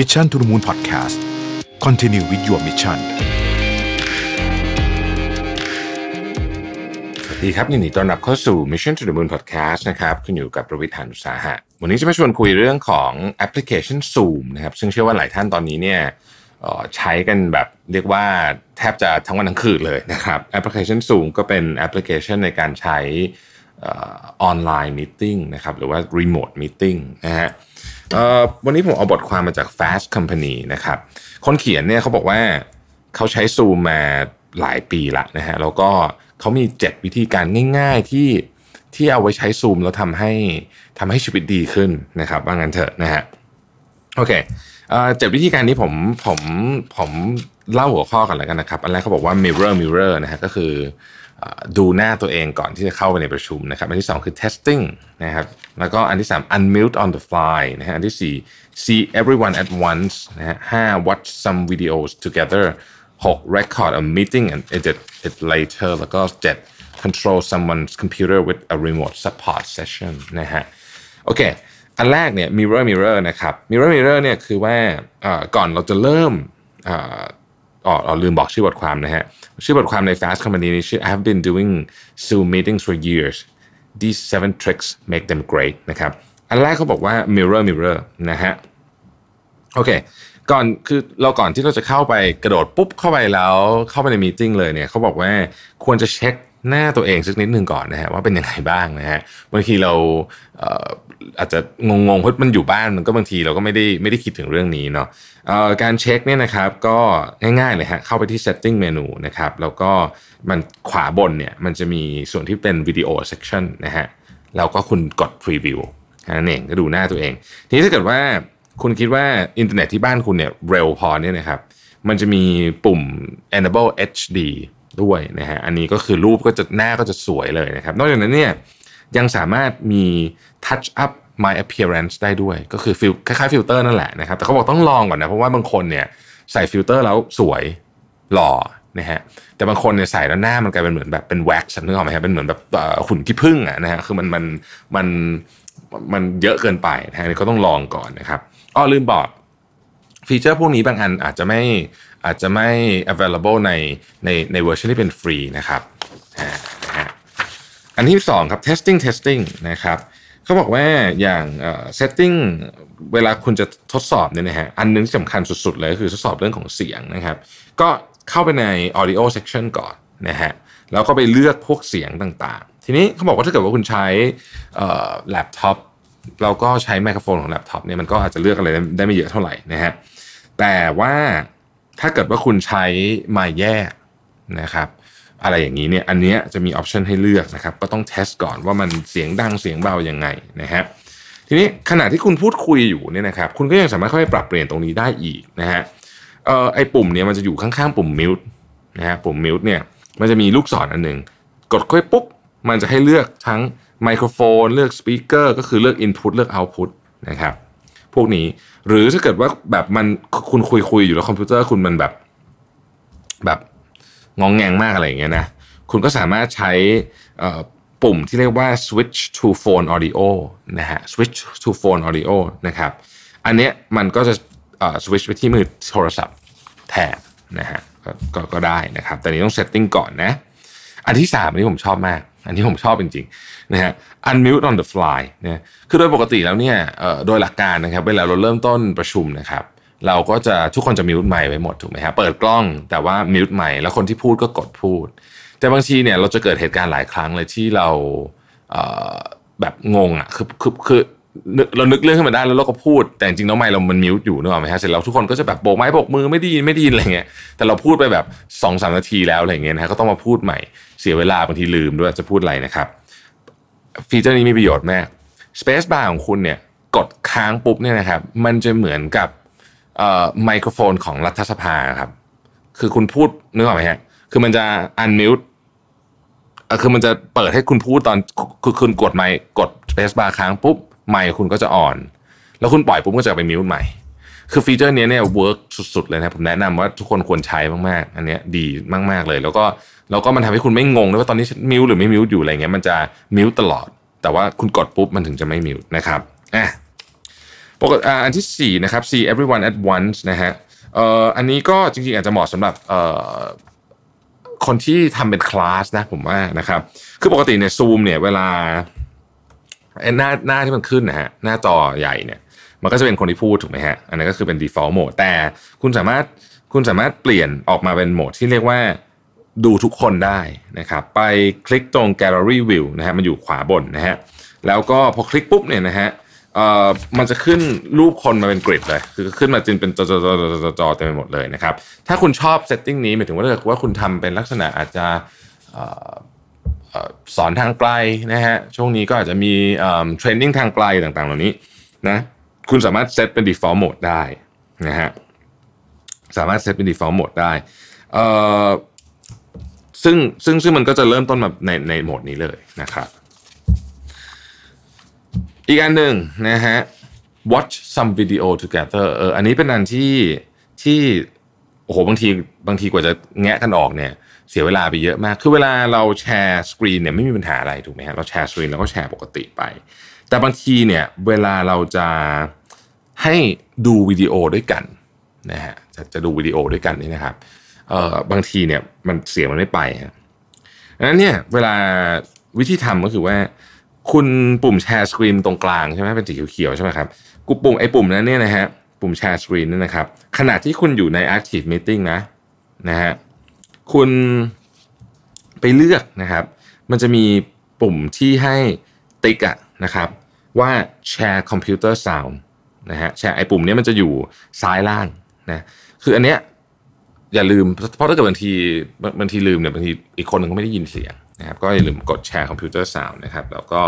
Mission to the Moon Podcast Continue with your mission สวัสดีครับยินดีต้อนรับเข้าสู่ Mission to the Moon Podcast นะครับคุณอยู่กับประวิทยานุสาหะ วันนี้จะมาชวนคุยเรื่องของแอปพลิเคชัน Zoom นะครับ ซึ่งเชื่อว่าหลายท่านตอนนี้เนี่ยใช้กันแบบเรียกว่าแทบจะทั้งวันทั้งคืนเลยนะครับแอปพลิเคชัน Zoom ก็เป็นแอปพลิเคชันในการใช้ online meeting นะครับหรือว่า Remote Meeting นะฮะ วันนี้ผมเอาบทความมาจาก Fast Company นะครับ คนเขียนเนี่ยเขาบอกว่าเขาใช้ Zoom มาหลายปีละนะฮะแล้วก็เขามี 7 วิธีการง่ายๆที่ที่เอาไว้ใช้ Zoom แล้วทำให้ทำให้ชีวิตดีขึ้นนะครับ ว่างั้นเถอะนะฮะโอเคเจ็ดวิธีการนี้ผมผมผมเล่าหัวข้อกันแล้วกันนะครับ อันแรกเขาบอกว่า mirror mirror นะฮะก็คือ ดูหน้าตัวเองก่อนที่จะเข้าไปในประชุมนะครับอันที่สองคือ testing นะครับแล้วก็อันที่สาม unmute on the fly นะฮะอันที่สี่ see everyone at once นะฮะห้า watch some videos together หก record a meeting and edit it later แล้วก็เจ็ด control someone's computer with a remote support session นะฮะโอเค อันแรกเนี่ย mirror mirror นะครับ mirror mirror เนี่ยคือว่าก่อนเราจะเริ่ม อ๋อลืมบอกชื่อบทความนะฮะ ชื่อบทความใน Fast Company นี่ชื่อ I have been doing Zoom meetings for years these seven tricks make them great นะครับ อันแรกเขาบอกว่า mirror mirror นะฮะ โอเค ก่อนคือเราก่อนที่เราจะเข้าไปกระโดดปุ๊บเข้าไปแล้วเข้าไปในมีติ้งเลยเนี่ยเขาบอกว่าควรจะเช็คหน้าตัวเองสักนิดหนึ่งก่อนนะฮะว่าเป็นยังไงบ้างนะฮะบางทีเรา อาจจะงงๆเพราะมันอยู่บ้านมันก็บางทีเราก็ไม่ได้ไม่ได้คิดถึงเรื่องนี้เนาะการเช็คเนี่ยนะครับก็ง่ายๆเลยฮะเข้าไปที่ setting menu นะครับแล้วก็มุมขวาบนเนี่ยมันจะมีส่วนที่เป็นวิดีโอ section นะฮะแล้วก็คุณกด preview นั้นเองก็ดูหน้าตัวเอง ทีนี้ถ้าเกิดว่าคุณคิดว่าอินเทอร์เน็ตที่บ้านคุณเนี่ยเร็วพอเนี่ยนะครับมันจะมีปุ่ม enable HD ด้วยนะฮะอันนี้ก็คือรูปก็จะหน้าก็จะสวยเลยนะครับ นอกจากนั้นเนี่ย ยังสามารถมี touch up my appearance ได้ด้วย ก็คือ feel คล้ายๆฟิลเตอร์นั่นแหละนะครับแต่เขาบอกต้องลองก่อนนะเพราะว่าบางคนเนี่ยใส่ฟิลเตอร์แล้วสวยหล่อนะฮะแต่บางคนเนี่ยใส่แล้วหน้ามันกลายเป็นเหมือนแบบเป็นแว็กซ์นึกออกไหมครับเป็นเหมือนแบบเอ่อหุ่นขี้ผึ้งอะนะฮะคือมันมันมันมันเยอะเกินไปนะฮะอันนี้ก็ต้องลองก่อนนะครับอ้อลืมบอก feature พวกนี้บางอันอาจจะไม่อาจจะไม่ available ในในในเวอร์ชันที่เป็นฟรีนะครับ อันที่สองครับ testing testing นะครับเขาบอกว่าอย่าง setting เวลาคุณจะทดสอบเนี่ยนะฮะอันหนึ่งที่สำคัญสุดๆเลยคือทดสอบเรื่องของเสียงนะครับ ก็เข้าไปใน audio section ก่อนนะฮะแล้วก็ไปเลือกพวกเสียงต่างๆ ทีนี้เขาบอกว่าถ้าเกิดว่าคุณใช้แล็ปท็อปเราก็ใช้ไมโครโฟนของแล็ปท็อปเนี่ยมันก็อาจจะเลือกอะไรได้ไม่เยอะเท่าไหร่นะฮะแต่ว่าถ้าเกิดว่าคุณใช้ไมค์แยกนะครับ อะไรอย่างนี้เนี่ยอันนี้จะมี option ให้เลือกนะครับก็ต้อง test ก่อนว่ามันเสียงดังเสียงเบายังไงนะฮะทีนี้ขณะที่คุณพูดคุยอยู่เนี่ยนะครับคุณก็ยังสามารถเข้าไปปรับเปลี่ยนตรงนี้ได้อีกนะฮะเอ่อไอปุ่มเนี่ยมันจะอยู่ข้างๆปุ่ม mute นะฮะปุ่ม mute เนี่ยมันจะมีลูกศรอันหนึ่งกดเข้าไปปุ๊บมันจะให้เลือกทั้งไมโครโฟน เลือก speaker ก็คือเลือก Input เลือก Output นะครับพวกนี้หรือถ้าเกิดว่าแบบมันคุณคุยคุยอยู่แล้วคอมพิวเตอร์คุณมันแบบแบบ งองแงงมากอะไรอย่างเงี้ยนะคุณก็สามารถใช้ปุ่มที่เรียกว่า switch to phone audio นะฮะ switch to phone audio นะครับอันเนี้ยมันก็จะ switch ไปที่มือโทรศัพท์แทนนะฮะก็ก็ก็ได้นะครับ แต่นี้ต้อง setting ก่อนนะ อันที่สามอันนี้ผมชอบมาก อันนี้ผมชอบจริงๆนะฮะ unmute on the fly นะคือโดยปกติแล้วเนี่ยโดยหลักการนะครับ เวลาเราเริ่มต้นประชุมนะครับ เราก็จะทุกคนจะมิวต์ไมค์ไว้หมดถูกไหมฮะเปิดกล้องแต่ว่ามิวต์ไมค์แล้วคนที่พูดก็กดพูด แต่บางทีเนี่ยเราจะเกิดเหตุการณ์หลายครั้งเลยที่เราเแบบงงอะคือคือคือเรานึกเรื่องขึ้นมาได้แล้วเราก็พูด แต่จริงๆแล้วไมค์เรามันมิวต์อยู่นึกออกไหมฮะเสร็จแล้วทุกคนก็จะแบบโบกไม้โบกมือไม่ได้ยินไม่ได้ยินอะไรเงี้ยแต่เราพูดไปแบบสองสามนาทีแล้วอะไรเงี้ยนะฮะก็ต้องมาพูดใหม่เสียเวลาบางทีลืมด้วยจะพูดอะไรนะครับฟีเจอร์นี้มีประโยชน์มาก Space Bar ของคุณเนี่ยกดค้างปุ๊บเนี่ยนะครับมันจะเหมือนกับ ไมโครโฟนของรัฐสภาครับ คือคุณพูดนึกออกไหมฮะ คือมันจะ unmute เอ่อคือมันจะเปิดให้คุณพูดตอนคือคุณกดไมค์กด Space Bar ค้างปุ๊บไมค์คุณก็จะ on แล้วคุณปล่อยปุ๊บก็จะไป mute ใหม่ คือ feature เนี้ยเนี่ย work สุดๆเลยนะผมแนะนำว่าทุกคนควรใช้มากๆ อันเนี้ยดีมากๆเลย แล้วก็แล้วก็มันทำให้คุณไม่งงด้วยว่าตอนนี้มิวหรือไม่มิวอยู่อะไรเงี้ยมันจะ mute ตลอด แต่ว่าคุณกดปุ๊บมันถึงจะไม่ mute นะครับอะ ปกติอันที่4นะครับ see everyone at once นะฮะเอ่ออันนี้ก็จริงๆอาจจะเหมาะสำหรับเอ่อคนที่ทำเป็นคลาสนะผมว่านะครับ คือปกติเนี่ยซูมเนี่ยเวลาหน้าหน้าที่มันขึ้นนะฮะหน้าจอใหญ่เนี่ย มันก็จะเป็นคนที่พูดถูกไหมฮะ อันนั้นก็คือเป็น default mode แต่คุณสามารถคุณสามารถเปลี่ยนออกมาเป็นโหมดที่เรียกว่าดูทุกคนได้นะครับ ไปคลิกตรง gallery view นะฮะมันอยู่ขวาบนนะฮะแล้วก็พอคลิกปุ๊บเนี่ยนะฮะ เอ่อมันจะขึ้นรูปคนมาเป็น grid เลย คือขึ้นมาจนเป็นจอจอจอจอจอเต็มไปหมดเลยนะครับ ถ้าคุณชอบ setting นี้หมายถึงว่าถ้าเกิดว่าคุณทำเป็นลักษณะอาจจะสอนทางไกลนะฮะ ช่วงนี้ก็อาจจะมี training ทางไกลต่างๆ เหล่านี้นะคุณสามารถเซตเป็น default mode ได้นะฮะสามารถเซตเป็น default mode ได้ซึ่งซึ่งซึ่งมันก็จะเริ่มต้นมาในในโหมดนี้เลยนะครับ อีกอันหนึ่งนะฮะ watch some video together เอออันนี้เป็นอันที่ที่โอ้โหบางทีบางทีกว่าจะแงะกันออกเนี่ย เสียเวลาไปเยอะมาก คือเวลาเราแชร์สกรีนเนี่ยไม่มีปัญหาอะไรถูกไหมฮะเราแชร์สกรีนเราก็แชร์ปกติไป แต่บางทีเนี่ยเวลาเราจะให้ดูวิดีโอด้วยกันนะฮะจะจะดูวิดีโอด้วยกันนี่นะครับเอ่อบางทีเนี่ยมันเสียงมันไม่ไปฮะดังนั้นเนี่ยเวลาวิธีทำก็คือว่า คุณปุ่มแชร์สกรีนตรงกลางใช่ไหมเป็นสีเขียวๆใช่ไหมครับกูปุ่มไอ้ปุ่มนั้นเนี่ยนะฮะปุ่มแชร์สกรีนนี่นะครับขณะที่คุณอยู่ใน active meeting นะนะฮะคุณไปเลือกนะครับ มันจะมีปุ่มที่ให้ติ๊กอะนะครับว่า share computer sound นะฮะแชร์ไอ้ปุ่มนี้มันจะอยู่ซ้ายล่างนะคืออันเนี้ยอย่าลืมเพราะถ้าเกิดบางทีบางทีลืมเนี่ยบางทีอีกคนหนึ่งก็ไม่ได้ยินเสียง นะครับก็อย่าลืมกด share computer sound นะครับแล้วก็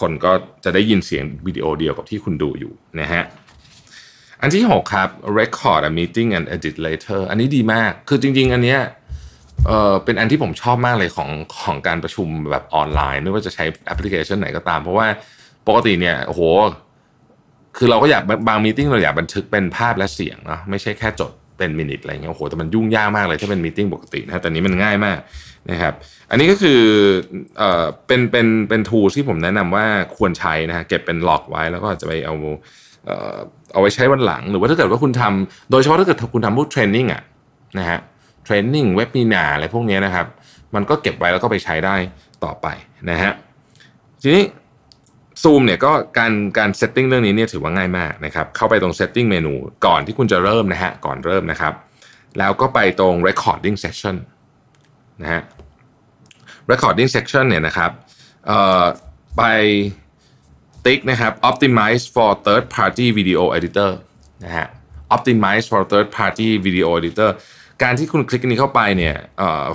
คนก็จะได้ยินเสียงวิดีโอเดียวกับที่คุณดูอยู่นะฮะอันที่ 6 ครับ record a meeting and edit later อันนี้ดีมาก คือจริง ๆ อันเนี้ยเออเป็นอันที่ผมชอบมากเลยของของการประชุมแบบออนไลน์ ไม่ว่าจะใช้แอปพลิเคชันไหนก็ตาม เพราะว่าปกติเนี่ยโอ้โหคือเราก็อยากบาง meeting เราอยากบันทึกเป็นภาพและเสียงเนาะไม่ใช่แค่จดเป็น minute อะไรเงี้ยโอ้โหแต่มันยุ่งยากมากเลยถ้าเป็น meeting ปกตินะแต่นี้มันง่ายมาก นะครับอันนี้ก็คือเอ่อเป็นเป็นเป็น tool ที่ผมแนะนำว่าควรใช้นะฮะเก็บเป็น log ไว้แล้วก็จะไปเอาเอ่อเอาไว้ใช้วันหลัง หรือว่าถ้าเกิดว่าคุณทำโดยเฉพาะถ้าเกิดคุณทำพวก training อะนะฮะ training webinar อะไรพวกนี้นะครับ มันก็เก็บไว้แล้วก็ไปใช้ได้ต่อไปนะฮะทีนี้ซูมเนี่ยก็การการ setting เรื่องนี้เนี่ยถือว่าง่ายมากนะครับเข้าไปตรง setting menu ก่อนที่คุณจะเริ่มนะฮะก่อนเริ่มนะครับ แล้วก็ไปตรง recording section นะฮะ recording section เนี่ยนะครับไปติ๊กนะครับ optimize for third party video editor นะฮะ optimize for third party video editor การที่คุณคลิกอันนี้เข้าไปเนี่ย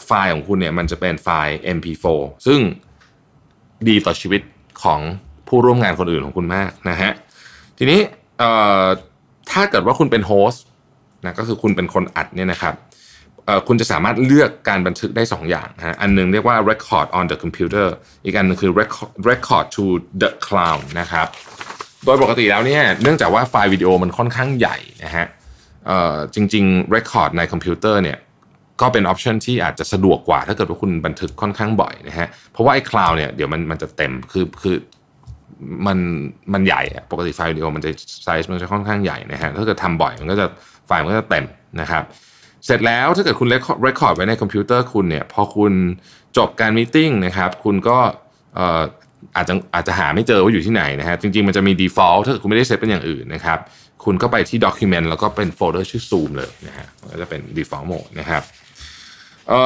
ไฟล์ของคุณเนี่ยมันจะเป็นไฟล์ mp4 ซึ่งดีต่อชีวิตของผู้ร่วมงานคนอื่นของคุณมากนะฮะ ทีนี้ถ้าเกิดว่าคุณเป็นโฮสต์นะก็คือคุณเป็นคนอัดเนี่ยนะครับ คุณจะสามารถเลือกการบันทึกได้ 2 อย่างนะฮะอันหนึงเรียกว่า record on the computer อีกอันนึงคือ record record to the cloud นะครับโดยปกติแล้วเนี่ยเนื่องจากว่าไฟล์วิดีโอมันค่อนข้างใหญ่นะฮะจริงๆ record ในคอมพิวเตอร์เนี่ยก็เป็น option ที่อาจจะสะดวกกว่า ถ้าเกิดว่าคุณบันทึกค่อนข้างบ่อยนะฮะเพราะว่าไอ้ cloud เนี่ยเดี๋ยวมันมันจะเต็มคือคือมันมันใหญ่ปกติไฟล์วิดีโอมันจะไซส์มันจะค่อนข้างใหญ่นะฮะถ้าเกิดทำบ่อยมันก็จะไฟล์มันก็จะเต็มนะครับ เสร็จแล้วถ้าเกิดคุณ record ไว้ในคอมพิวเตอร์คุณเนี่ยพอคุณจบการ meeting นะครับคุณก็อาจจะอาจจะหาไม่เจอว่าอยู่ที่ไหนนะฮะจริงๆมันจะมี default ถ้าเกิดคุณไม่ได้เซตเป็นอย่างอื่นนะครับคุณก็ไปที่ document แล้วก็เป็นโฟลเดอร์ชื่อ Zoom เลยนะฮะก็จะเป็น default mode นะครับ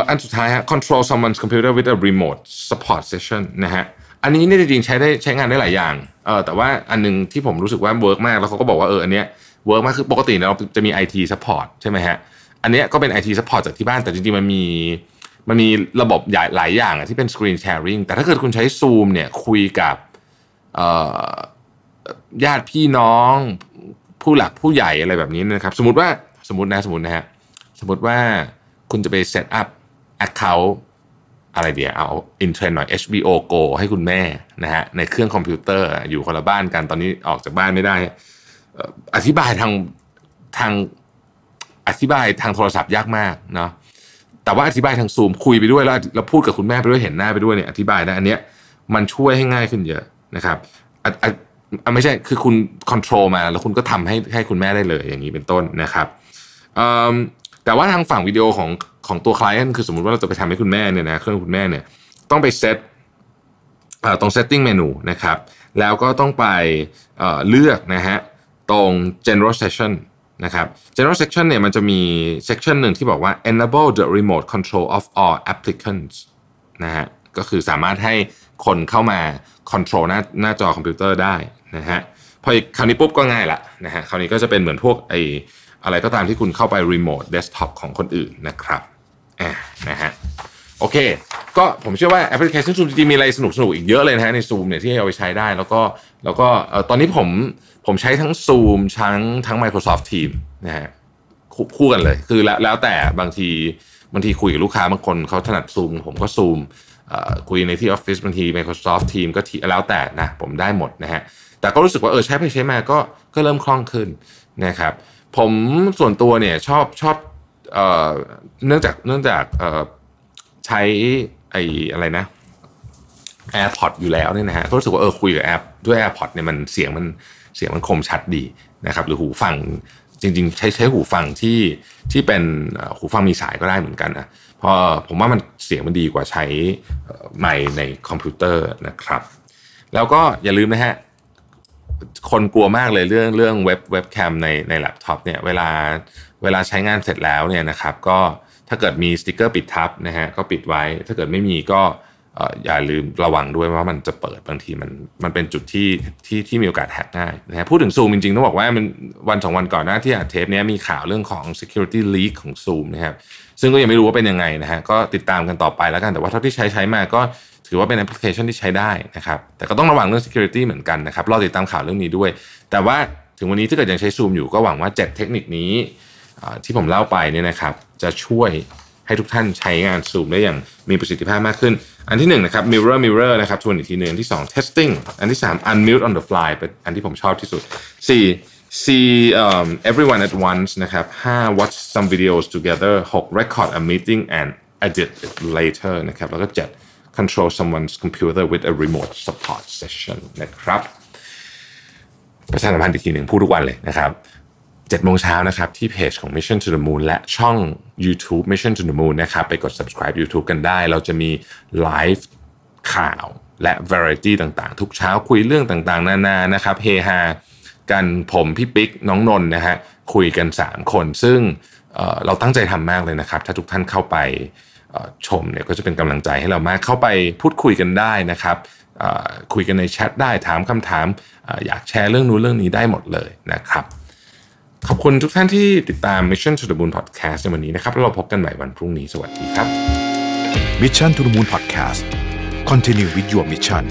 อันสุดท้ายฮะ control someone's computer with a remote support session นะฮะอันนี้เนี่ยจริงๆใช้ได้ใช้งานได้หลายอย่างเออแต่ว่าอันหนึ่งที่ผมรู้สึกว่า work มากแล้วเขาก็บอกว่าเอออันเนี้ย work มากคือปกติเราจะมี IT support ใช่ไหมฮะ อันนี้ก็เป็น IT support จากที่บ้านแต่จริงๆมันมีมันมีระบบใหญ่หลายอย่างที่เป็น screen sharing แต่ถ้าเกิดคุณใช้ Zoom เนี่ยคุยกับญาติพี่น้องผู้หลักผู้ใหญ่อะไรแบบนี้นะครับ สมมติว่าสมมตินะสมมตินะฮะสมมติว่าคุณจะไป set up account อะไรเดี๋ยวเอา in trend หน่อย HBO Go ให้คุณแม่นะฮะในเครื่องคอมพิวเตอร์อยู่คนละบ้านกันตอนนี้ออกจากบ้านไม่ได้ อธิบายทางทาง อธิบายทางโทรศัพท์ยากมากเนาะแต่ว่าอธิบายทางซูมคุยไปด้วยแล้วเราพูดกับคุณแม่ไปด้วยเห็นหน้าไปด้วยเนี่ยอธิบายได้อันเนี้ยมันช่วยให้ง่ายขึ้นเยอะนะครับอะอะอะไม่ใช่คือคุณคอนโทรลมาแล้วคุณก็ทำให้ให้คุณแม่ได้เลยอย่างนี้เป็นต้นนะครับแต่ว่าทางฝั่งวิดีโอของของตัว client คือสมมติว่าเราจะไปทำให้คุณแม่เนี่ยนะเครื่องคุณแม่เนี่ยต้องไปเซตเอ่อตรง setting menu นะครับแล้วก็ต้องไปเอ่อเลือกนะฮะตรง general session นะครับ general section เนี่ยมันจะมี section หนึ่งที่บอกว่า enable the remote control of all applicants นะฮะก็คือสามารถให้คนเข้ามา control หน้าหน้าจอคอมพิวเตอร์ได้นะฮะพอคราวนี้ปุ๊บก็ง่ายละนะฮะคราวนี้ก็จะเป็นเหมือนพวกไออะไรก็ตามที่คุณเข้าไป remote desktop ของคนอื่นนะครับอ่านะฮะโอเค ก็ผมเชื่อว่าแอปพลิเคชัน Zoom จริงๆมีอะไรสนุกๆ อีกเยอะเลยนะฮะใน Zoom เนี่ยที่เอาไปใช้ได้ แล้วก็แล้วก็ตอนนี้ผม ผมใช้ทั้ง Zoom ทั้งทั้ง Microsoft Teams นะฮะคู่กันเลย คือแล้วแล้วแต่บางทีบางทีคุยกับลูกค้าบางคนเขาถนัดซูมผมก็ซูมเอ่อคุยในที่ออฟฟิศบางที Microsoft Team ก็ทีแล้วแต่นะผมได้หมดนะฮะแต่ก็รู้สึกว่าเออใช้ไปใช้มาก็ก็เริ่มคล่องขึ้นนะครับผมส่วนตัวเนี่ยชอบชอบเอ่อเนื่องจากเนื่องจากเอ่อใช้ไอ้อะไรนะ AirPods อยู่แล้วเนี่ยนะฮะก็รู้สึกว่าเออคุยกับแอปด้วย AirPods เนี่ยมันเสียงมันเสียงมันคมชัดดีนะครับหรือหูฟังจริง ๆ ใช้ใช้หูฟังที่ที่เป็นหูฟังมีสายก็ได้เหมือนกันนะเพราะผมว่ามันเสียงมันดีกว่าใช้ไมค์ในคอมพิวเตอร์นะครับ แล้วก็อย่าลืมนะฮะคนกลัวมากเลยเรื่องเรื่องเว็บเว็บแคมในในแล็ปท็อปเนี่ยเวลาเวลาใช้งานเสร็จแล้วเนี่ยนะครับ ก็ถ้าเกิดมีสติกเกอร์ปิดทับนะฮะก็ปิดไว้ ถ้าเกิดไม่มีก็ อย่าลืมระวังด้วยว่ามันจะเปิดบางทีมันมันเป็นจุดที่ที่ที่มีโอกาสแฮกง่ายนะฮะพูดถึง Zoom จริงๆต้องบอกว่ามันวันสองวันก่อนหน้าที่อัดเทปนี้มีข่าวเรื่องของ security leak ของ Zoom นะครับซึ่งก็ยังไม่รู้ว่าเป็นยังไงนะฮะก็ติดตามกันต่อไปแล้วกันแต่ว่าเท่าที่ใช้ใช้มาก็ถือว่าเป็นแอปพลิเคชันที่ใช้ได้นะครับแต่ก็ต้องระวังเรื่อง security เหมือนกันนะครับรอติดตามข่าวเรื่องนี้ด้วย แต่ว่าถึงวันนี้ถ้าเกิดยังใช้ Zoom อยู่ก็หวังว่า 7 เทคนิคนี้ที่ผมเล่าไปเนี่ยนะครับจะช่วย ให้ทุกท่านใช้งาน Zoom ได้อย่างมีประสิทธิภาพมากขึ้น อันที่หนึ่งนะครับ mirror mirror นะครับทวนอีกทีหนึ่งอันที่สอง testing อันที่สาม unmute on the fly เป็นอันที่ผมชอบที่สุดสี่ see um, everyone at once นะครับห้า watch some videos together หก record a meeting and edit it later นะครับแล้วก็เจ็ด control someone's computer with a remote support session นะครับประชาสัมพันธ์อีกทีหนึ่งพูดทุกวันเลยนะครับ 7โมงเช้านะครับที่เพจของ Mission to the Moon และช่อง YouTube Mission to the Moon นะครับไปกด subscribe YouTube กันได้ เราจะมีไลฟ์ข่าวและ variety ต่างๆ ทุกเช้าคุยเรื่องต่างๆ นานานะครับเฮฮากันผมพี่ปิ๊กน้องนนท์นะฮะคุยกัน 3 คน ซึ่งเราตั้งใจทำมากเลยนะครับ ถ้าทุกท่านเข้าไปชมเนี่ยก็จะเป็นกำลังใจให้เรามากเข้าไปพูดคุยกันได้นะครับคุยกันในแชทได้ถามคำถามอยากแชร์เรื่องนู้นเรื่องนี้ได้หมดเลยนะครับ ขอบคุณทุกท่านที่ติดตาม Mission to the Moon Podcast ในวันนี้นะครับแล้วเราพบกันใหม่วันพรุ่งนี้สวัสดีครับ Mission to the Moon Podcast Continue with your mission